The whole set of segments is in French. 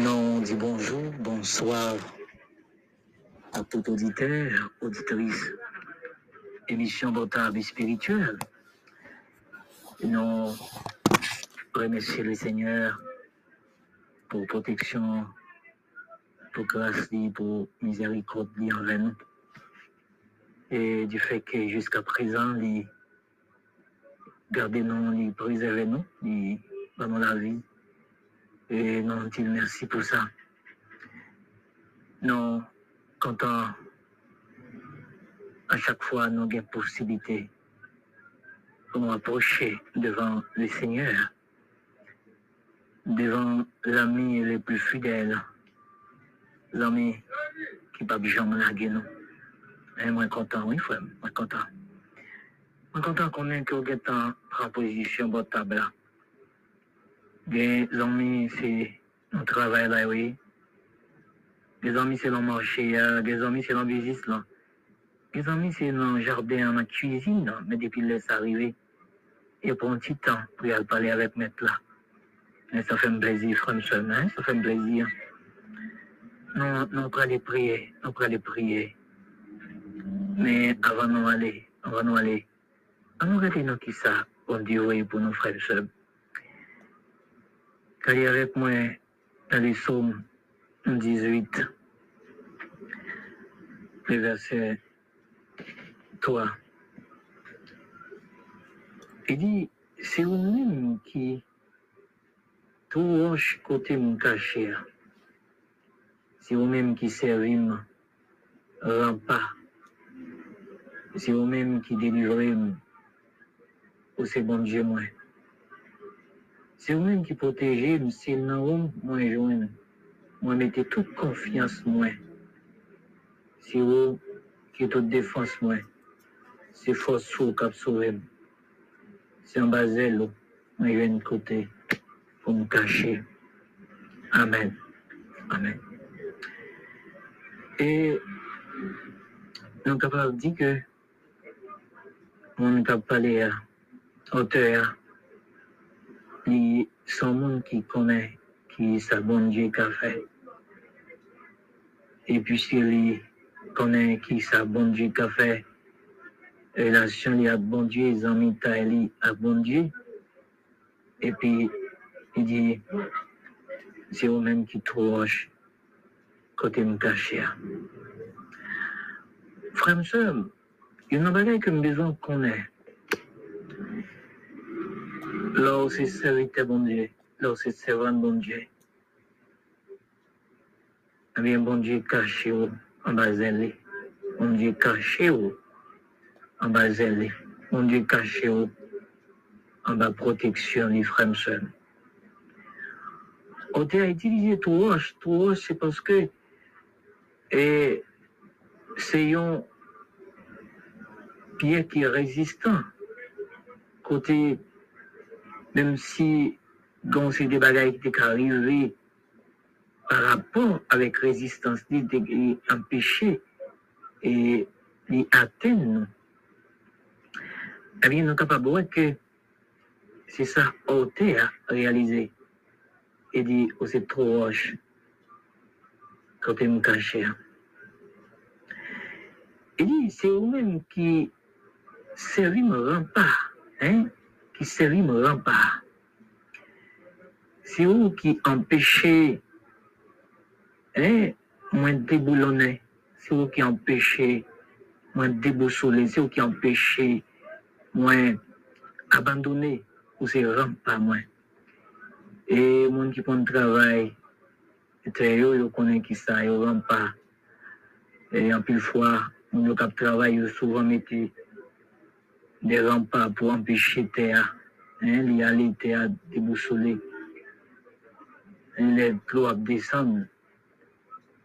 Non, on dit bonjour, bonsoir à tout auditeur, auditrice, émission Botable spirituelle. Nous remercions le Seigneur pour protection, pour grâce, pour miséricorde envers nous. Et du fait que jusqu'à présent, il gardez nous, il nous, il la vie. Et nous dit merci pour ça. Nous contents à chaque fois nous avons possibilité pour nous approcher devant le Seigneur, devant l'ami le plus fidèle, l'ami qui ne peut jamais larguer nous. Et moi content, oui frère, moi content. Moi content qu'on ait que êtes en proposition votre table là. Des amis, c'est un travail là, oui. Des amis, c'est dans le marché, des amis, c'est dans le business là. Des amis, c'est dans le jardin, dans la cuisine, mais depuis laisse arriver, il prend un petit temps pour aller parler avec maître là. Mais ça fait un plaisir, François, hein? ça fait un plaisir. Nous, nous prenons des prières, nous prenons des prières. Mais avant nous aller, avant nous aller, on nous retenons qui ça, on dit oui pour nos frères et est avec moi dans les psaumes 18, le verset 3, il dit, c'est vous-même qui roche côté mon caché. C'est vous-même qui servez rempart. C'est vous-même qui délivrez pour ces bon Dieu moi. C'est vous-même qui protégez, c'est non moi joindre. Moi mettez toute confiance moi. C'est vous qui toute défense moi. C'est force sous cap sauver. C'est en bas moi je viens côté pour me cacher. Amen. Amen. Et sommes capables de dire que on est capable de à il son monde qui connaît qui sa bon Dieu qu'a fait. Et puis s'il connaît qui sa bon Dieu qu'a fait, relation a bon Dieu, les amis taili à bon Dieu. Et puis il dit, c'est vous-même qui trouve côté me cacher. Frère, il y a une que besoin qu'on ait. Là où c'est serviteur bon Dieu, où c'est servant bon Dieu. Eh bien, bon Dieu caché en bas. Bon Dieu caché en bas. Bon Dieu caché en bas protection des frères sœurs. On a utilisé tout tout c'est parce que c'est un pierre qui est résistant. Même si quand c'est des bagages qui arrivés par rapport avec résistance, qui empêché et les atteindre, eh bien, nous sommes capables que c'est ça, ôté à réaliser. Et dit, oh, c'est trop roche quand il me cachait. Il dit, c'est vous-même qui servi me rempart, hein, qui servi me rempart. C'est vous qui empêchez, hein, moi déboulonner. C'est vous qui empêchez, moi déboussoler. C'est vous qui empêchez, moi abandonner ou c'est rempart, moi. Et moi qui prend le travail, et yo, yo connaît qui ça, yo rempart. Et en plus fois, mon cap travail, souvent mettez des remparts pour empêcher terre, hein, les aller terre déboussolée. Les à descendre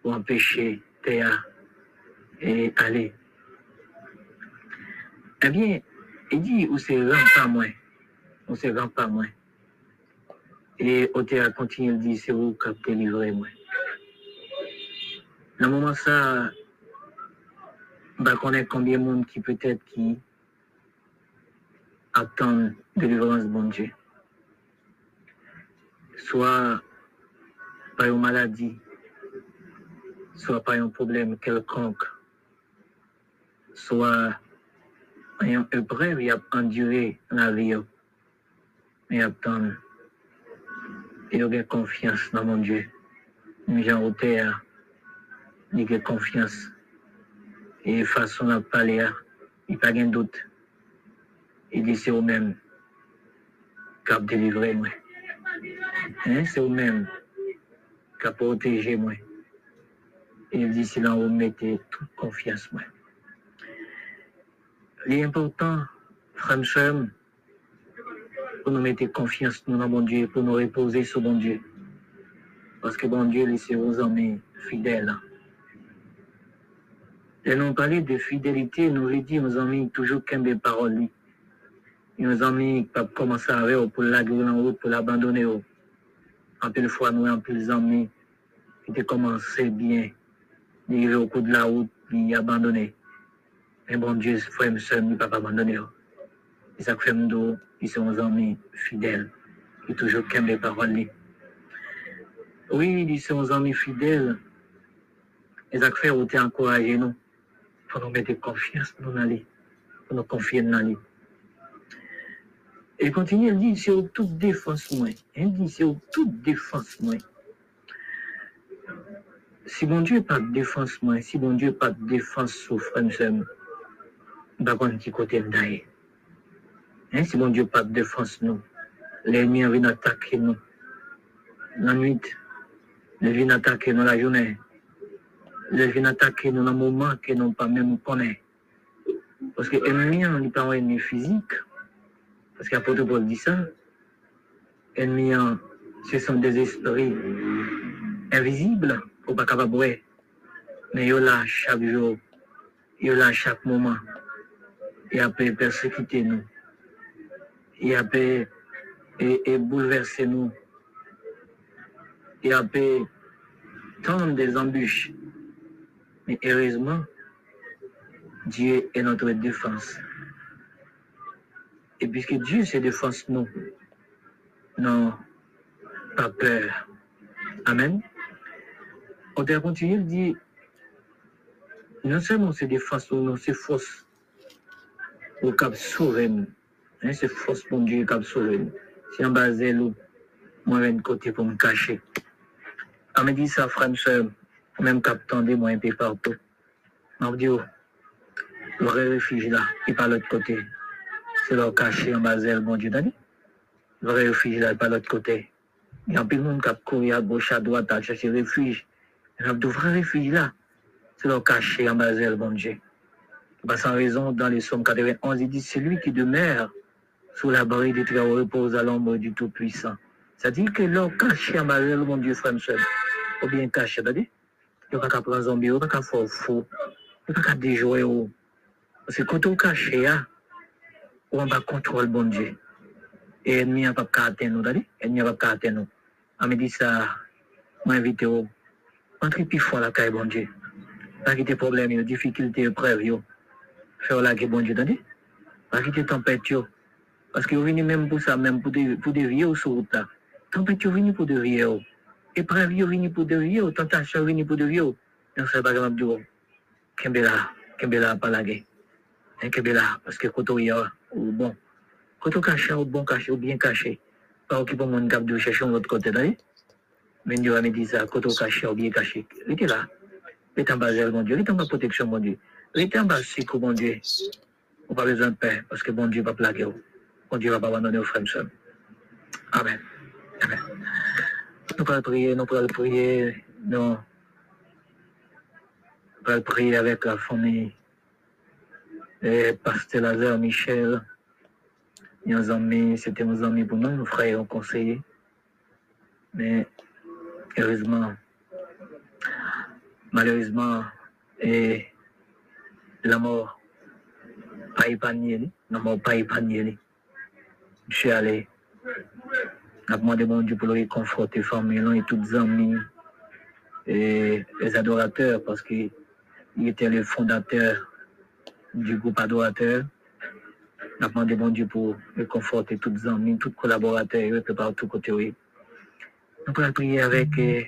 pour empêcher terre et aller. Eh bien, il dit, où c'est rempart moins, où c'est rempart moins. Et au terre continue de dire, c'est vous qui avez délivré moi. Dans moment ça, bah, connaît combien de monde qui peut-être qui attendent délivrance bon Dieu. Soit par une maladie, soit par un problème quelconque, soit une épreuve, il a enduré la vie. Il a il a confiance dans mon Dieu. Mais j'ai terre, il a confiance. Et façon à parler, il n'y a pas de doute. Il dit c'est vous-même qui a délivré moi. Hein, c'est vous-même qui a protégé moi. Il dit c'est là où vous mettez toute confiance moi. L'important, frère, pour nous mettre confiance dans mon Dieu, pour nous reposer sur mon Dieu. Parce que bon Dieu, c'est vos amis fidèles. Et nous parlé de fidélité, nous lui dit aux amis toujours qu'un des paroles. Nos amis qui commencé avec pour la en route, pour l'abandonner. En plus fois, nous, en plus amis qui ont commencé bien, ils au coup de la route, puis abandonné. Mais bon Dieu, frère et soeur, ne pas abandonner. Et ça fait nous, ils sont nos amis fidèles, qui toujours qu'aiment les paroles. Oui, ils sont nos amis fidèles. Et ça fait nous encourager nous, pour nous mettre confiance dans nous, pour nous confier dans nous. Et continue, il dit, c'est au toute défense, moi. Il dit, c'est au défense. Si mon Dieu pas de défense, si mon Dieu pas de défense sur François, pas un petit côté d'ailleurs. Hein, si mon Dieu pas de défense, nous, l'ennemi vient attaquer nous. La nuit, il vient attaquer nous la journée. Il vient attaquer nous dans le moment que nous pas même connaître. Parce que l'ennemi, on n'est pas un ennemi physique. Parce qu'apôtre Paul dit ça. Ennemi, ce sont des esprits invisibles, pour pas capable Mais ils là chaque jour, ils là chaque moment. Il a pu persécuter nous. Il a pu et, bouleverser nous. Il a pu tendre des embûches. Mais heureusement, Dieu est notre défense. Et puisque Dieu se défense nous, non, pas peur. Amen. On doit continuer de dire, non seulement c'est défense nous, c'est force au cap sauver nous. Hein, c'est force pour Dieu cap sauver nous. Si en bas nous, moi, je côté pour me cacher. On me dit ça, frère, même cap tendez moi un peu partout. On me dit, oh, le refuge là, et par l'autre côté c'est leur caché en basel, bon Dieu, d'aller. Vrai refuge là, pas l'autre côté. Il y a plus de monde qui a couru à gauche, à droite, à chercher refuge. Il y a de vrais refuges là. C'est leur caché en basel, bon Dieu. Parce sans raison, dans les Sommes 91, il dit, c'est lui qui demeure sous la barrière des travaux repose à l'ombre du Tout-Puissant. C'est-à-dire que leur caché en basel, bon Dieu, frère. Ou bien caché, c'est-à-dire. Il n'y a pas qu'à prendre zombie, il n'y a pas qu'à faire faux. Il n'y a pas qu'à déjouer. Parce que quand on cache, hein, on va contrôler bon Dieu. Et l'ennemi n'a pas qu'à nous, d'aller. N'a pas qu'à nous. On me dit ça, moi invité au. Entrez plus fort la caille, bon Dieu. Pas quitter problème, difficulté. Faire la bon Dieu. Pas quitter tempête. Parce que vous venez même pour ça, même pour des, pour des vieux sur route. Tempête, vous venez pour des vieux. Épreuve, vous venez pour des vieux. Tentation, vous pour des vieux. Non, c'est pas grave, du. Kembela, Kembela, pas la guerre. Kembela, parce que quand on y a, ou bon. Quand on cache, ou bon caché, ou bien caché. Pas occupé mon cap de chercher l'autre côté d'aller. Mais Dieu me dit ça, quand on cache, ou bien caché. Restez là. Restez en bas, mon Dieu. Restez en bas, protection, mon Dieu. Restez en bas, secours, mon Dieu. On pas besoin de paix, parce que bon Dieu va plaquer. Bon Dieu va pas abandonner aux frères seuls. Amen. Amen. Nous allons prier, nous allons prier, nous prier avec la famille Pasteur Lazare Michel, c'était nos amis pour nous, nos frères ont conseillé. Mais heureusement, malheureusement, la mort pas épargné, la mort pas épargné. Je suis allé, j'ai demandé mon Dieu pour le réconforter, famille et tous les amis et les adorateurs parce qu'il était le fondateur du groupe adorateur. Nous demandé bon Dieu pour conforter tous les amis, tous les collaborateurs, et par tout côté. Nous allons prier avec euh,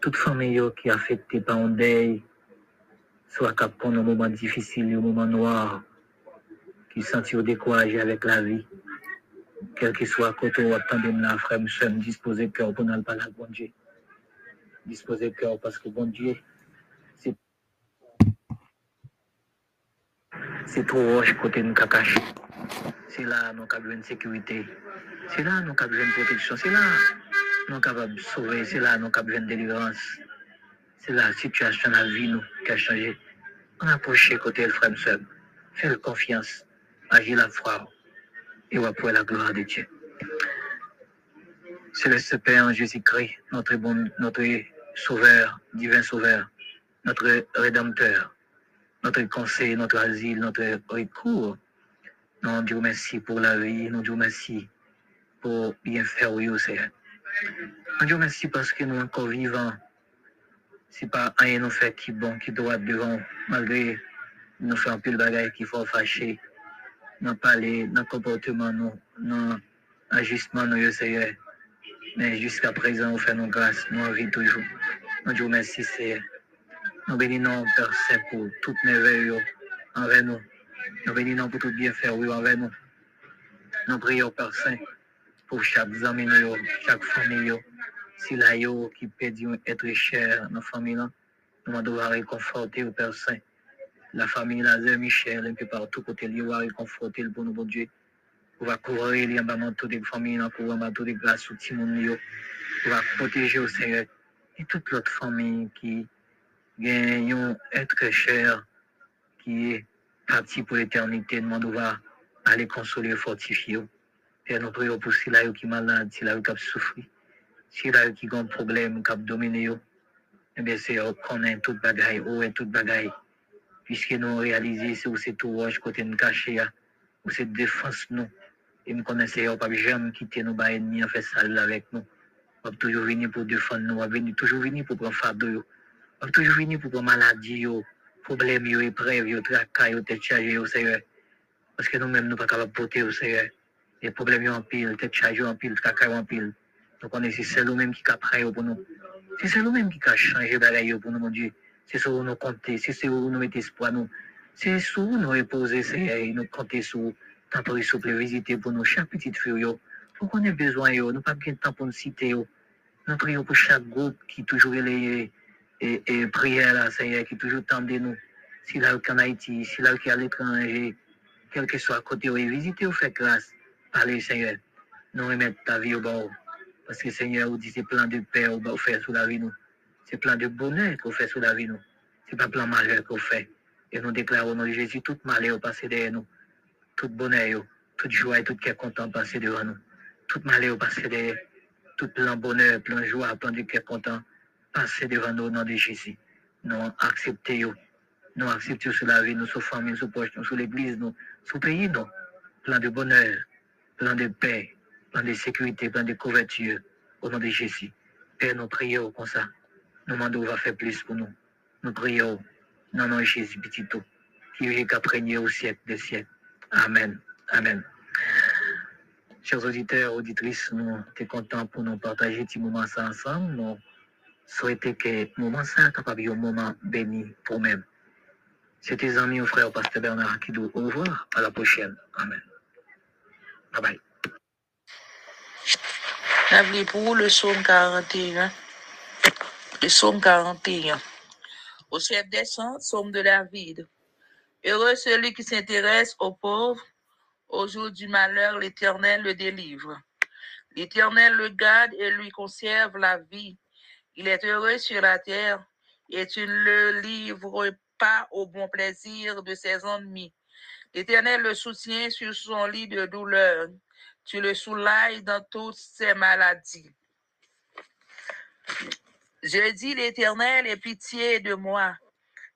toute famille qui est affectée par un deuil, soit qui pendant un moment difficile, un moment noir, qui sentit découragé avec la vie, quel que soit côté ou attendez la frère, monsieur, disposer cœur pour n'aller pas la bon Dieu. Disposer cœur parce que bon Dieu, c'est c'est trop roche côté nous cacache. C'est là nous avons une sécurité. C'est là nous avons une protection. C'est là nous capables de sauver. C'est là nous avons une délivrance. C'est la situation de la vie nous qui a changé. On approche côté le frère monsieur. Fais confiance. Agis la foi. Et on pour la gloire de Dieu. C'est le Père en Jésus-Christ, notre bon, notre sauveur, divin sauveur, notre rédempteur, notre conseil, notre asile, notre recours. Nous Dieu merci pour la vie, nous Dieu merci pour bien faire, oui, Seigneur. Nous Dieu merci parce que nous encore vivants. C'est pas rien nous fait qui bon, qui doit devant, malgré nous un peu de bagaille qui faut fâcher. Nous parler, notre comportement, nous, nos agissements, nous, Seigneur. Mais jusqu'à présent, on fait nos grâces, nous vivons toujours. Nous Dieu merci, Seigneur. Nous bénissons Père Saint pour toutes merveilles envers nous. Nous bénissons pour tout bien faire envers nous. Nous prions Père Saint pour chaque ami, chaque famille. Si là, qui peut être cher dans la famille, nous devons réconforter au Père. La famille Lazare Michel, un peu partout, côté lieu, va réconforter pour nous, bon Dieu. On va couvrir les toutes les familles, on va toutes les grâces au Timon, on va protéger au Seigneur et toute l'autre famille qui gagne un être cher qui est parti pour l'éternité. Nous va aller consoler et fortifier. Et nous prions pour ceux qui sont malades, ceux qui souffert, ceux qui ont un problème, qui ont dominé. Eh bien, c'est qu'on a toute bagaille, ou est toute bagaille. Puisque nous réalisons que c'est tout rouge côté nous caché, ou c'est défense nous. Et nous connaissons pas jamais quitter nos ennemis en fait ça avec nous. Va toujours venir pour défendre nous, on va toujours venir pour prendre fardeau. On va toujours venir pour prendre maladie, problème, épreuve, travail, tête chargée au Seigneur. Parce que nous-mêmes, nous ne sommes pas capables de porter au Seigneur. Les problèmes en pile, tête chargée en pile, travail en pile. Donc on est c'est nous-mêmes qui capons pour nous. C'est nous-mêmes qui a changé bagaille pour nous, mon Dieu. C'est sur nous compter, c'est sur nous mettre espoir nous. C'est sur nous reposer, Seigneur, et nous compter sur tant pour souple visiter pour nous chaque petite fille. Faut qu'on ait besoin, nous pas de temps pour nous citer. Nous prions pour chaque groupe qui toujours est les et, et prière là, Seigneur, qui toujours tendez nous. Si là en Haïti, si là qui à l'étranger, quel que soit côté, où visiter ou fait grâce, parlez Seigneur. Nous remettre ta vie au bord. Parce que Seigneur, vous dit c'est plein de paix au vous fait sous la vie nous. C'est plein de bonheur qu'on fait sous la vie nous. C'est pas plein de malheur qu'on fait. Et nous déclarons au nom de Jésus tout malheur passé derrière nous. Tout bonheur, toute joie et tout cœur content passer devant nous. Tout malheur passer derrière. Tout plein bonheur, plein joie, plein de cœur content passer devant nous au nom de Jésus. Nous acceptons, nous acceptons sur la vie, nous, sur la famille, sur poche, nous, sur l'église, nous, sur le pays, nous. Plein de bonheur, plein de paix, plein de sécurité, plein de couverture au nom de Jésus. Père, nous prions comme ça. Nous demandons va faire plus pour nous. Nous prions nom de Jésus, petit tout, qui est qu'après au siècle des siècles. Amen. Amen. Chers auditeurs, auditrices, nous sommes contents pour nous partager ce moment ensemble. Nous souhaitons que moment soit capable un moment béni pour nous-mêmes. C'était amis, frère Pasteur Bernard qui Au revoir. À la prochaine. Amen. Bye bye. N'oubliez pour le psaume 41. Le psaume 41. Au chef des chants, psaume de David. Heureux celui qui s'intéresse aux pauvres. Au jour du malheur, l'Éternel le délivre. L'Éternel le garde et lui conserve la vie. Il est heureux sur la terre et tu ne le livres pas au bon plaisir de ses ennemis. L'Éternel le soutient sur son lit de douleur. Tu le soulages dans toutes ses maladies. Je dis l'Éternel, aie pitié de moi.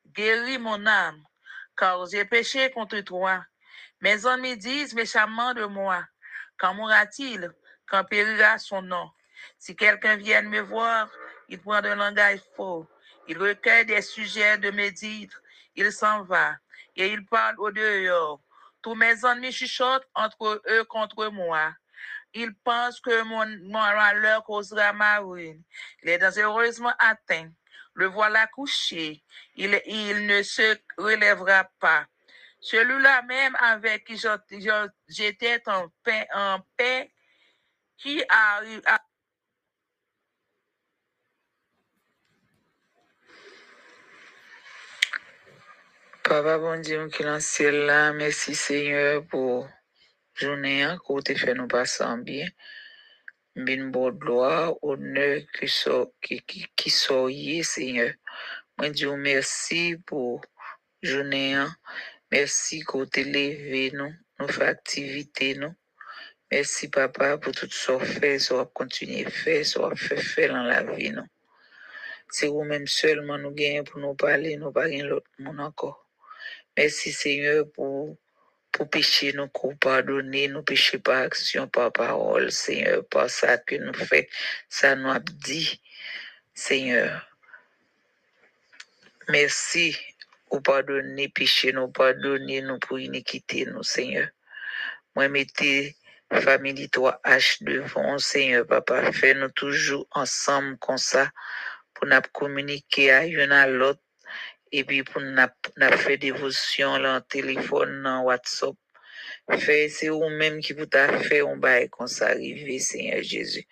Guéris mon âme, car j'ai péché contre toi. Mes ennemis disent méchamment de moi. Quand mourra-t-il? Quand périra son nom? Si quelqu'un vient me voir, il prend un langage faux. Il recueille des sujets de mes Il s'en va et il parle au dehors. Tous mes ennemis chuchotent entre eux contre moi. il pense que mon, malheur causera ma ruine. Il est dangereusement atteint. Le voilà couché. Il, ne se relèvera pas. Celui-là même avec qui j'étais en paix, qui arrive à Papa, bon Dieu, qui dans là, merci Seigneur pour journée que tu fait nous passer en bien. Bin bon gloire, honneur qui so, qui, qui, qui soyez, Seigneur. Moi, Dieu, merci pour journée. Merci que tu levé nous, nous fait activité nous. Merci, Papa, pour tout ce que fait, ce qu'on continue à faire, ce qu'on fait faire dans la vie, nous. C'est vous-même seulement nous gagnons pour nous parler, nous pas l'autre monde encore. Merci, Seigneur, pour, pour pécher nous, pardonner nous pécher par action, par parole, Seigneur, par ça que nous fait, ça nous a dit, Seigneur. Merci pour pardonner péché nous, pardonner nous pour iniquité nous, Seigneur. Moi, mettez famille toi H devant, Seigneur, Papa. Fais-nous toujours ensemble comme ça pour nous communiquer à une à l'autre et puis pour nous faire dévotion là, en téléphone, en WhatsApp. Fais, c'est vous-même qui vous a fait un bail ça arriver, Seigneur Jésus.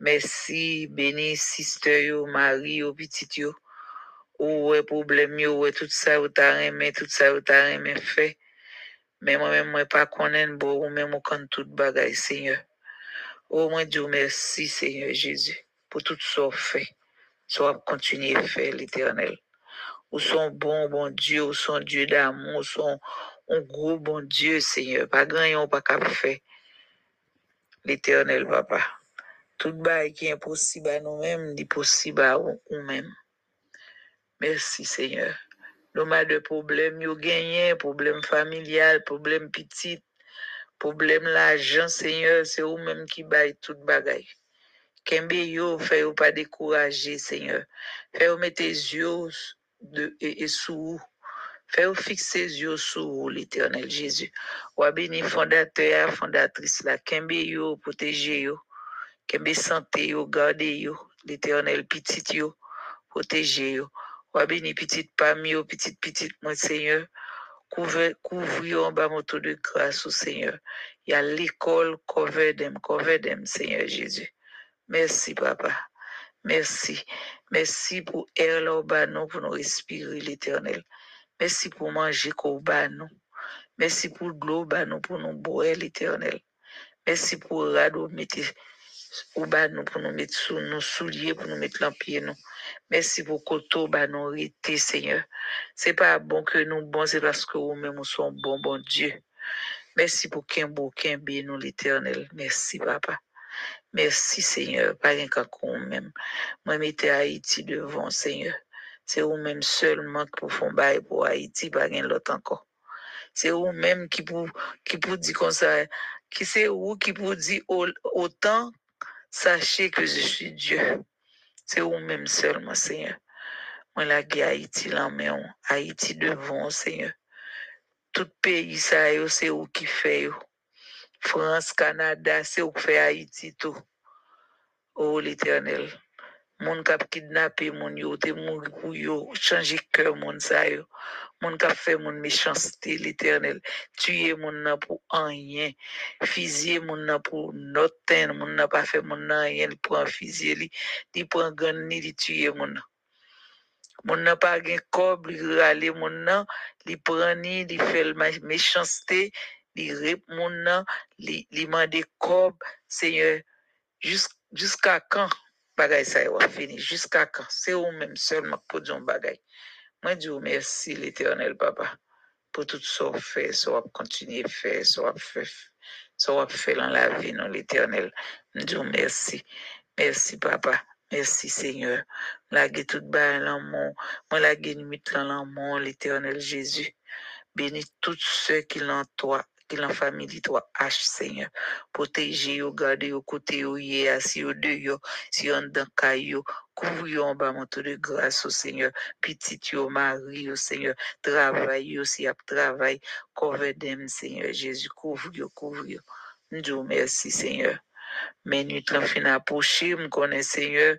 Merci, béni, sister Marie petit yo. Ou ouais, problème yo, ouais, tout ça, ou t'as aimé, tout ça, ou t'as aimé fait. Mais moi-même, moi, pas connaître bon, ou même, ou quand tout bagaille, Seigneur. Oh, moi, Dieu, merci, Seigneur Jésus, pour tout ça fait. Soit continuer à faire, l'éternel. Ou son bon, bon Dieu, ou son Dieu d'amour, ou son gros bon Dieu, Seigneur. Pas yon pas qu'à faire. L'éternel, papa. Tout bail qui est impossible à nous-mêmes, dit possible à nous-mêmes. Merci, Seigneur. Nous avons de problèmes, nous gagné, problème familial, problème petit, problème l'argent, Seigneur, c'est vous-même qui baille tout bagaille. Kembe yo, fait ou pas décourager, Seigneur. Fait ou mettre les yeux de, et, et sous vous. Fait ou fixer les yeux sur vous, l'éternel Jésus. Ou béni fondateur, fondatrice là. Kembe yo, protéger yo. Kembe santé yo, garder yo. L'éternel petit yo, protéger yo. Ou béni petite parmi yo, petite petite, mon Seigneur. Couvre, en bas moto de grâce au Seigneur. Il y a l'école, cover them, cover them, Seigneur Jésus. Merci, papa. Merci. Merci pour air là pour nous respirer l'éternel. Merci pour manger qu'au. Merci pour l'eau pour nous boire l'éternel. Merci pour radeau mettre pour nous mettre sous nos souliers, pour nous mettre nous. Merci pour koto bas nous arrêter, Seigneur. C'est pas bon que nous bon, c'est parce que nous-mêmes nous sommes bons, bon Dieu. Merci pour qu'un beau, nous l'éternel. Merci, papa. Merci, Seigneur. Pas rien qu'à même. Moi, mettez Haïti devant, Seigneur. C'est vous-même seulement qui pour bail pour Haïti, pas rien l'autre encore. C'est vous-même qui pour, qui dire comme ça, qui c'est vous qui pour dire au- autant, sachez que je suis Dieu. C'est vous-même seulement, Seigneur. Moi, la guerre Haïti, là, mais Haïti devant, Seigneur. Tout pays, ça, c'est vous qui fait, yo. France, Canada, c'est qui fait Haïti, tout. Oh, l'éternel. Moun kap kidnappé moun yo, te moun pou yo, changer cœur moun sa yo. Moun kap fait moun méchanceté, l'éternel. Tuer moun nan pour rien. Fusiller moun nan pour nothing. Moun nan pas fait moun nan rien, li prend fusil li, li prend gun ni, li tuer moun nan. Moun nan pas gen kob, li rale moun nan, li prend ni, li fait méchanceté, li moun nan, li, li mande kob, Seigneur, jus- jusqu'à quand bagay ça va finir? Jusqu'à quand? C'est vous-même seulement pour dire un bagay. Moi, je vous remercie, l'éternel papa, pour tout fait, ça va continuer à faire, ça va faire, ça va faire dans la vie, non, l'éternel. Je vous remercie. Merci, papa. Merci, Seigneur. La gué tout bas l'amour. Moi, la gué nuit dans l'amour, l'éternel Jésus. Bénis tous ceux qui l'entourent, qui l'en famille, toi, H, Seigneur. Protégez yo, gardez yo, côté yo, yé, assis yo, de yo, si caillou, couvre yo en bas, montre de grâce au Seigneur. Petit yo, Marie, yo, Seigneur. Travail yo, si y a travail. Cover them, Seigneur Jésus. Couvre yo, couvre yo. Nous merci, Seigneur. Men nuit lan fin approché, m konen Seigneur,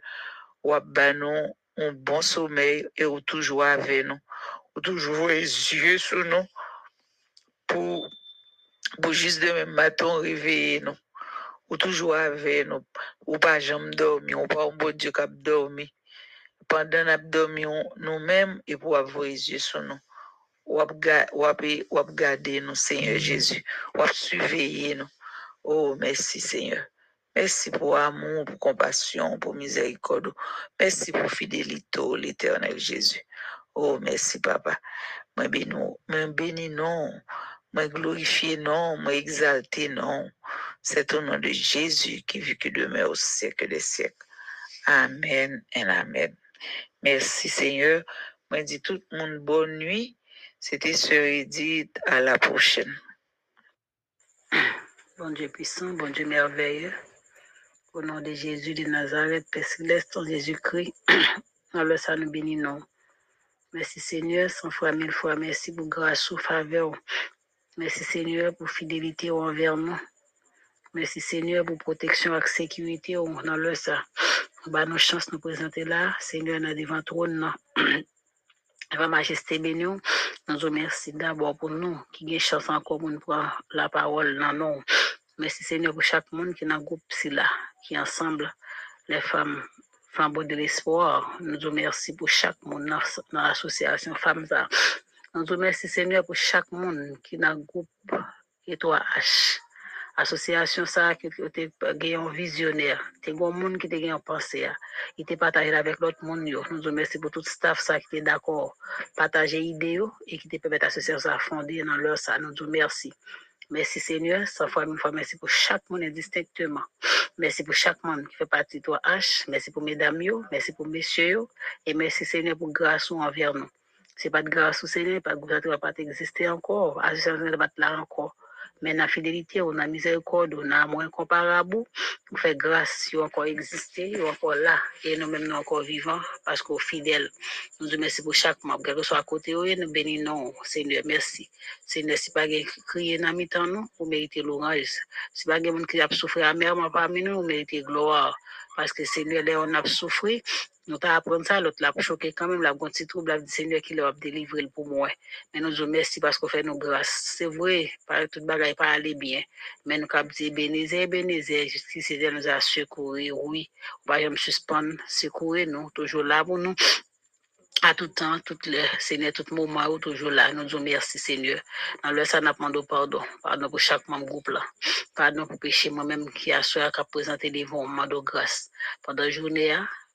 wap ba nou un bon sommeil et ou toujou ave nou. Ou toujou les yeux sou nou pou, pou jis de men maton réveiller nou. Ou toujou ave nou. Ou pa jam dormi, ou pa ou bon Dieu kap dormi. Pendant ap dormi nou même et pou ap les yeux sou nou. Wap, ga, wap, wap gade nou, Seigneur Jésus. Wap surveiller nous. Oh, merci Seigneur. Merci pour amour, pour compassion, pour miséricorde. Merci pour fidélité, l'éternel Jésus. Oh, merci, papa. Moi bénis. Moi glorifier non. Moi exalter non. C'est au nom de Jésus qui vit que demeure au siècle des siècles. Amen et Amen. Merci, Seigneur. Moi dis tout le monde bonne nuit. C'était sur Edith. À la prochaine. Bon Dieu puissant, bon Dieu merveilleux. Au nom de Jésus de Nazareth, Père Céleste, en Jésus-Christ, dans le salut nous bénis non. Merci Seigneur, cent fois, mille fois, merci pour grâce ou faveur. Merci Seigneur pour fidélité envers nous. Merci Seigneur pour protection et sécurité dans le ça. Bah, nos chances nous présenter là, Seigneur, dans devant trône. Va majesté béni, nous nous remercions d'abord pour nous qui avons chance encore pour nous prendre la parole dans nous. Merci Seigneur pour chaque monde qui est dans le groupe là, qui ensemble, les femmes, femmes de l'espoir. Nous vous remercions pour chaque monde dans l'association Femmes. Nous vous remercions Seigneur pour chaque monde qui est dans le groupe Étoile H. Association ça qui était un visionnaire, c'est un monde qui était en pensée, il était partagé avec l'autre monde. Nous vous remercions pour tout le staff ça qui était d'accord, partager idées et qui était permettre l'association à fonder dans leur ça. Nous vous remercions. Merci Seigneur, sans une fois, merci pour chaque monde indistinctement. Merci pour chaque monde qui fait partie de toi H. Merci pour mesdames, merci pour messieurs, et merci Seigneur pour grâce envers nous. C'est pas de grâce au Seigneur, pas de grâce va pas exister encore, association ne va pas là encore. Mais la fidélité, on a miséricorde, on a moins comparable, on fait grâce, il encore existé, il encore là, et nous-mêmes nous encore vivants, parce qu'on fidèles. Nous disons merci pour chaque membre, quel que soit à côté, nous bénissons, Seigneur, merci. Seigneur, si pas crier dans mi-temps, nous, vous méritez l'orange. Si pas quelqu'un qui a souffert amèrement parmi nous, vous méritez gloire. Parce que Seigneur, là, on a souffert, nous appris ça, l'autre l'a choqué quand même, la grande petit trouble, la Seigneur qui l'a délivré pour moi. Mais nous remercions parce qu'on fait nos grâces. C'est vrai, pas tout bagaille pas aller bien. Mais nous avons dit, bénissez, bénissez, justice nous a secouru, oui. On va me suspendre, secourir nous, toujours là pour nous à tout temps, tout le Seigneur, tout moment, toujours là. Nous disons merci, Seigneur. Dans le ça, nous demandons pardon. Pardon pour chaque membre groupe là. Pardon pour péché moi-même qui a souhaité qui a présenté devant moi de grâce. Pendant la journée,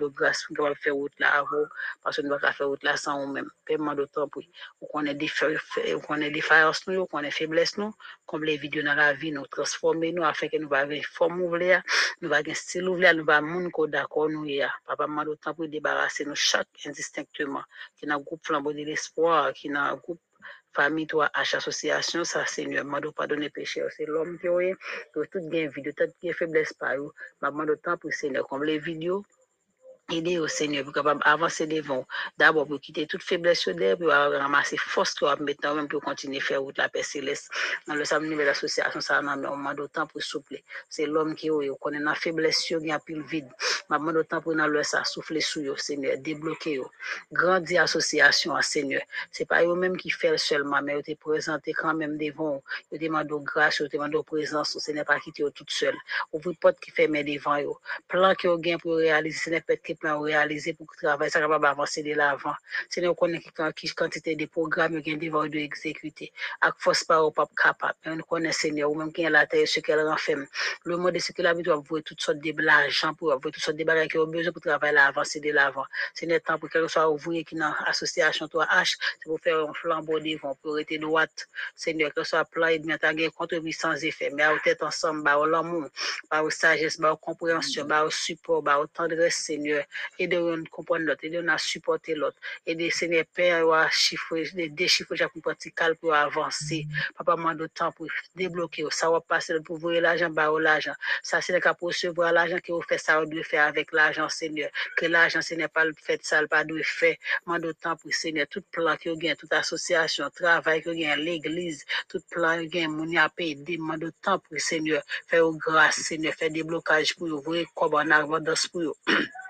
de grâce pour nous faire route là parce que nous ne pouvons pas faire route là sans nous-mêmes. Paiement de temps pour qu'on ait des défaillances, nous, qu'on ait faiblesses, nous, comme les vidéos dans la vie, nous transformer nous, afin que nous ayons une forme ouverte, nous ayons un style ouvert, nous ayons un monde d'accord, nous, papa, m'a de temps pour débarrasser nous chaque indistinctement, qui n'a un groupe flambeau de l'espoir, qui n'a un groupe famille toi H association ça Seigneur m'a pardonner péché c'est l'homme qui est tout gain vidéo toute gain faiblesse par eux m'a demandé temps pour Seigneur comme les aider au Seigneur pour capable avancer devant. D'abord pour quitter toute faiblesse d'air, pour ramasser force toi maintenant même pour continuer à faire route la paix céleste. Dans le samedi nouvelle association, ça n'a moment d'autant pour souffler. C'est l'homme qui est connaît la faiblesse, il y a plus vide. Maman d'autant pour dans ça souffler sur eux, Seigneur, débloquer eux. Grandi association à Seigneur. C'est pas eux même qui fait seulement, mais ils te présenté quand même devant. Ils demandent grâce, ils demandent présence, ce n'est pas quitter tout seul. Ouvre porte qui ferme devant eux. Plan que vous pour réaliser, ce n'est pas plan réaliser pour que le travail soit capable d'avancer de l'avant. C'est nous connaissons qui quantité de programmes qui devant de exécuter. Avec force pas au pas capable. Nous connaissons Seigneur, ou même qui est la terre, ce qu'elle renferme. Le monde de ce que la vie doit voir toutes sortes de l'argent pour avoir toutes sortes des bagages qui ont besoin pour travailler avancer de l'avant. C'est le temps pour que soit ouvrier qui dans l'association 3H, c'est pour faire un flambeau devant, pour être droite. Seigneur, que soit plein de bien contribuer sans effet, mais à tête ensemble, bah, l'amour, bah, sagesse, bah, compréhension, bah, support, bah, tendresse, Seigneur. Aidez-nous à comprendre l'autre, aidez-nous à supporter l'autre. Aidez, Seigneur, Père, chiffrer, déchiffrer chaque pratique pour avancer. Papa, moi, de temps pour débloquer, ça va passer pour vous l'argent, bah, l'argent. Ça, c'est le cas pour recevoir l'argent que vous faites, ça, vous devez faire avec l'argent, Seigneur. Que l'argent, ce n'est pas le fait, ça, pas de fait. Moi, de temps pour Seigneur, tout plan que vous gagnez, toute association, travail que vous gagnez, l'église, tout plan que vous gagnez, mon y a payé, moi, de temps pour Seigneur, faire grâce, Seigneur, faire des blocages pour vous, vous, comme en abondance pour vous.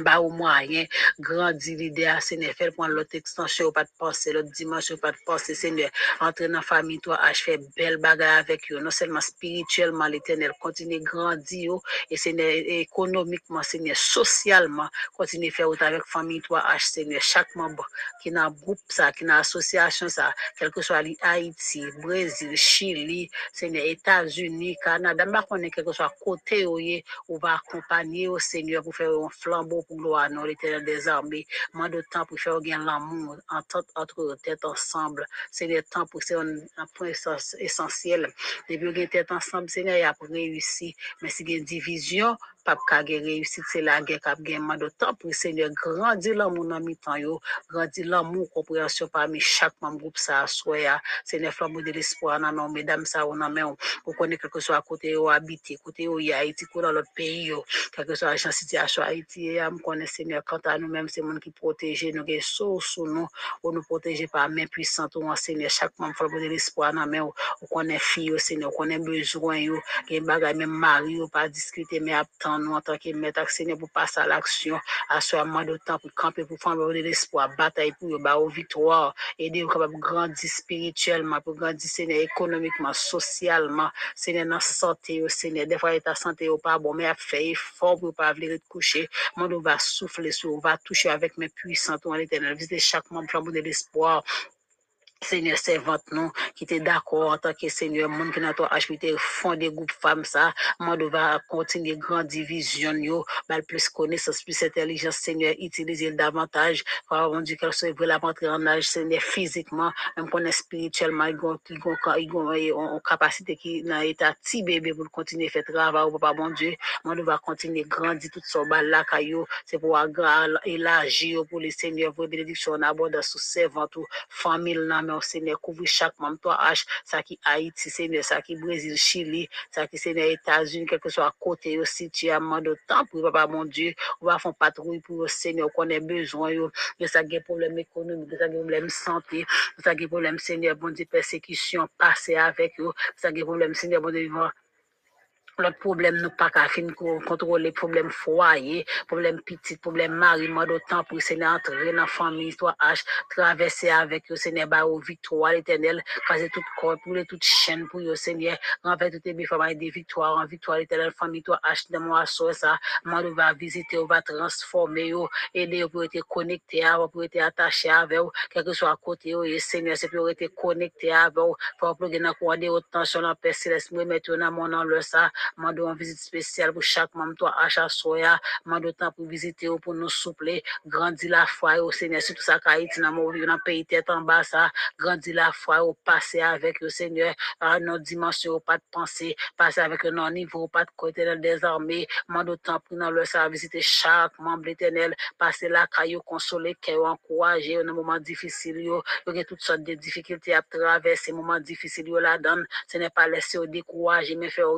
ba ou moyen grandi l'idée à Seigneur pour l'autre extension pas de penser l'autre dimension pas de penser Seigneur entrer dans famille toi à faire belle bagarre avec eux. Non seulement spirituellement l'éternel continue grandir et Seigneur économiquement Seigneur socialement continue faire avec famille toi H Seigneur chaque membre qui dans groupe ça qui dans association ça quel que soit Haïti Brésil Chili Seigneur États-Unis Canada ma connaît quel que soit côté où on va accompagner au Seigneur pour faire un flambeau pour gloire, non, l'éternel des armées. Moins de temps pour faire l'amour, entre tête ensemble. C'est le temps pour c'est un, point essentiel. Depuis que tête ensemble, Seigneur, il a réussi. Mais si il y a une division, pas qu'à réussite, c'est la guerre qui a gagné de temps pour Seigneur. Grandit l'amour dans mi temps, yo. Grandit l'amour, compréhension parmi chaque membre groupe, ça, soit, Seigneur, flambeau de l'espoir, non, non, mesdames, ça, on a même, pour connaître quelque chose à côté, où habiter, côté où il y a Haïti, dans l'autre pays, yo. Quelque chose à la situation Haïti, et à me connaître, Seigneur, quant à nous-mêmes, c'est monde qui protège, nous, qui sous sous nous, ou nous protéger par main puissante, ou Seigneur, chaque membre, flambeau de l'espoir, non, mais, ou connaît fille, Seigneur, connaît besoin, yo, qui bagay, même mari, ou pas discuter, mais attendre, nous en tant que maître Seigneur pour passer à l'action, moment de temps pour camper, pour faire de l'espoir, bataille pour bah, aux victoire, aider vous capable grandir spirituellement, pour grandir Seigneur économiquement, socialement, Seigneur dans santé, Seigneur, des fois ta santé ou pas bon, mais à faire effort pour pas venir te coucher, va souffler sur, va toucher avec mes puissants, en l'éternel, visiter chaque membre, de l'espoir, Seigneur, servante nous, qui était d'accord en tant que Seigneur, monde qui n'a pas acheté fond des groupes femmes, ça, moi, va continuer grande division, yo, mal plus connaissance, plus intelligence, Seigneur, utiliser davantage, pour avoir dit qu'elle soit la rentrer en âge, Seigneur, physiquement, même qu'on est spirituellement, ils ont, capacité qui n'a état petit bébé pour continuer faire travail, au papa, bon Dieu, moi, va continuer grandir tout ce bal là, c'est pour élargir pour les seigneurs, pour bénédiction en abondance, servante, famille, mais Seigneur, couvre chaque membre, toi, H, ça qui Haïti, Seigneur, ça qui Brésil, Chili, ça qui Seigneur, États-Unis, quel que soit côté aussi, tu as de temps pour papa, mon Dieu, on va faire patrouille pour Seigneur, qu'on ait besoin, yo, ça qui problème économique, ça qui problème santé, ça qui problème, Seigneur, bon Dieu, persécution, passer avec eux, ça qui problème, Seigneur, bon Dieu, L'autre problème, nous pas qu'à fin contrôler problème foyer, problème petit, problème mari, moi d'autant pour Seigneur entrer dans la famille, toi H, traverser avec le Seigneur, bah, au victoire l'éternel, casser toute corps, pour toute chaîne pour le Seigneur, renverser toutes les femmes des victoires, en victoire l'éternel, famille, toi H, de moi, so, ça, moi, va visiter, va transformer, aider pour être connecté, pour être attaché avec quel que soit à côté, et Seigneur, c'est pour être connecté avec pour dans quoi des autant sur la paix céleste, moi, mettre dans mon nom, le ça, Mando une visite spéciale pour chaque membre, toi, achat soya. Mando temps pour visiter pour nous soupler. Grandir la foi au Seigneur. Surtout ça, Haïti, dans mon dans pays tête en bas, ça. Grandir la foi au passer avec le Seigneur. À nos dimensions, pas de pensée. Passer avec nos niveau, pas de côté dans des armées. Mando temps pour nous le ça, visiter chaque membre éternel. Passer la caillou, consoler, cœur, encourager dans moment difficile, yo. A toutes sortes de difficultés à traverser, moments difficiles, yo, la donne. Ce n'est pas laisser au décourager, mais faire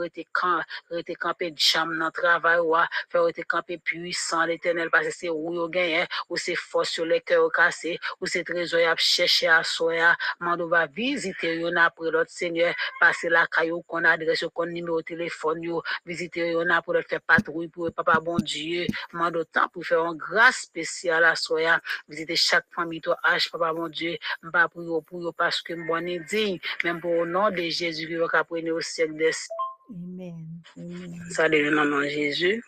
arrêter quand rete campé jam dans travail ou faire rete campé puissant l'éternel parce que c'est où yo gagne ou c'est force sur les cœurs cassés ou c'est trésor à chercher à soya mando va visiter yo après l'autre seigneur passer la caillou qu'on adresse qu'on numéro téléphone yo. Visiter yo na pour faire patrouille pour papa bon Dieu. Mando temps pour faire un grâce spécial à soya visiter chaque famille toi H papa bon Dieu. M'pa pour yo pour yo parce que bon digne même pour au nom de Jésus qui va au siècle des Amen. Amen. ça devient Jésus.